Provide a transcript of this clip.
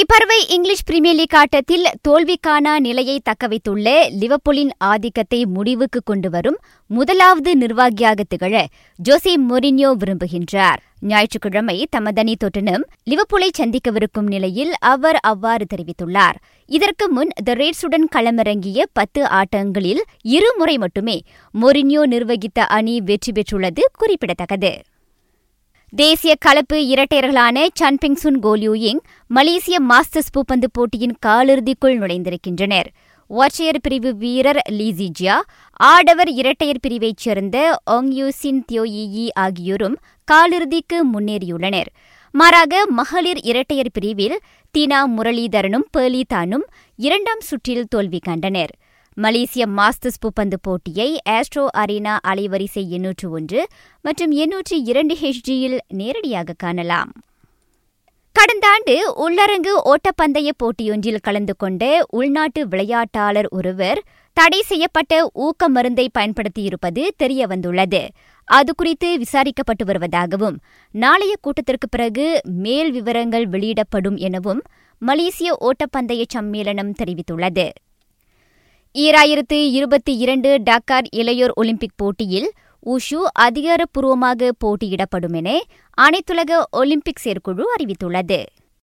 இப்பறவை English premier league ஆட்டத்தில் தோல்விக்கான நிலையை தக்கவைத்துள்ள லிவர்பூலின் ஆதிக்கத்தை முடிவுக்கு கொண்டு வரும் முதலாவது நிர்வாகியாக திகழ ஜோசி மொரின்யோ விரும்புகின்றார். ஞாயிற்றுக்கிழமை தமதனி தொட்டனும் லிவர்பூலை சந்திக்கவிருக்கும் நிலையில் அவர் அவ்வாறு தெரிவித்துள்ளார். இதற்கு முன் த ரேட்ஸுடன் களமிறங்கிய பத்து ஆட்டங்களில் இருமுறை மட்டுமே மொரின்யோ நிர்வகித்த அணி வெற்றி பெற்றுள்ளது குறிப்பிடத்தக்கது. தேசிய கலப்பு இரட்டையர்களான சன்பிங் சுன் கோலியூயிங் மலேசிய மாஸ்டர்ஸ் பூப்பந்து போட்டியின் காலிறுதிக்குள் நுழைந்திருக்கின்றனர். ஒற்றையர் பிரிவு வீரர் லீசிஜியா ஆடவர் இரட்டையர் பிரிவைச் சேர்ந்த ஒங்யூசின் தியோயியி ஆகியோரும் காலிறுதிக்கு முன்னேறியுள்ளனர். மாறாக மகளிர் இரட்டையர் பிரிவில் தீனா முரளிதரனும் பேலிதானும் இரண்டாம் சுற்றில் தோல்வி கண்டனர். மலேசிய மாஸ்டர்ஸ் பூப்பந்து போட்டியை ஆஸ்ட்ரோ அரீனா அலைவரிசை எண்ணூற்று ஒன்று மற்றும் எண்ணூற்று இரண்டு ஹெச்டியில் நேரடியாக காணலாம். கடந்த ஆண்டு உள்ளரங்கு ஓட்டப்பந்தய போட்டியொன்றில் கலந்து கொண்ட உள்நாட்டு விளையாட்டாளர் ஒருவர் தடை செய்யப்பட்ட ஊக்க மருந்தை பயன்படுத்தியிருப்பது தெரியவந்துள்ளது. அது குறித்து விசாரிக்கப்பட்டு வருவதாகவும் நாளைய கூட்டத்திற்கு பிறகு மேல் விவரங்கள் வெளியிடப்படும் எனவும் மலேசிய ஓட்டப்பந்தய சம்மேளனம் தெரிவித்துள்ளது. ஈராயிரத்து இருபத்தி இரண்டு டக்கார் இளையோர் ஒலிம்பிக் போட்டியில் உஷு அதிகாரப்பூர்வமாக போட்டியிடப்படும் என அனைத்துலக ஒலிம்பிக் செயற்குழு அறிவித்துள்ளது.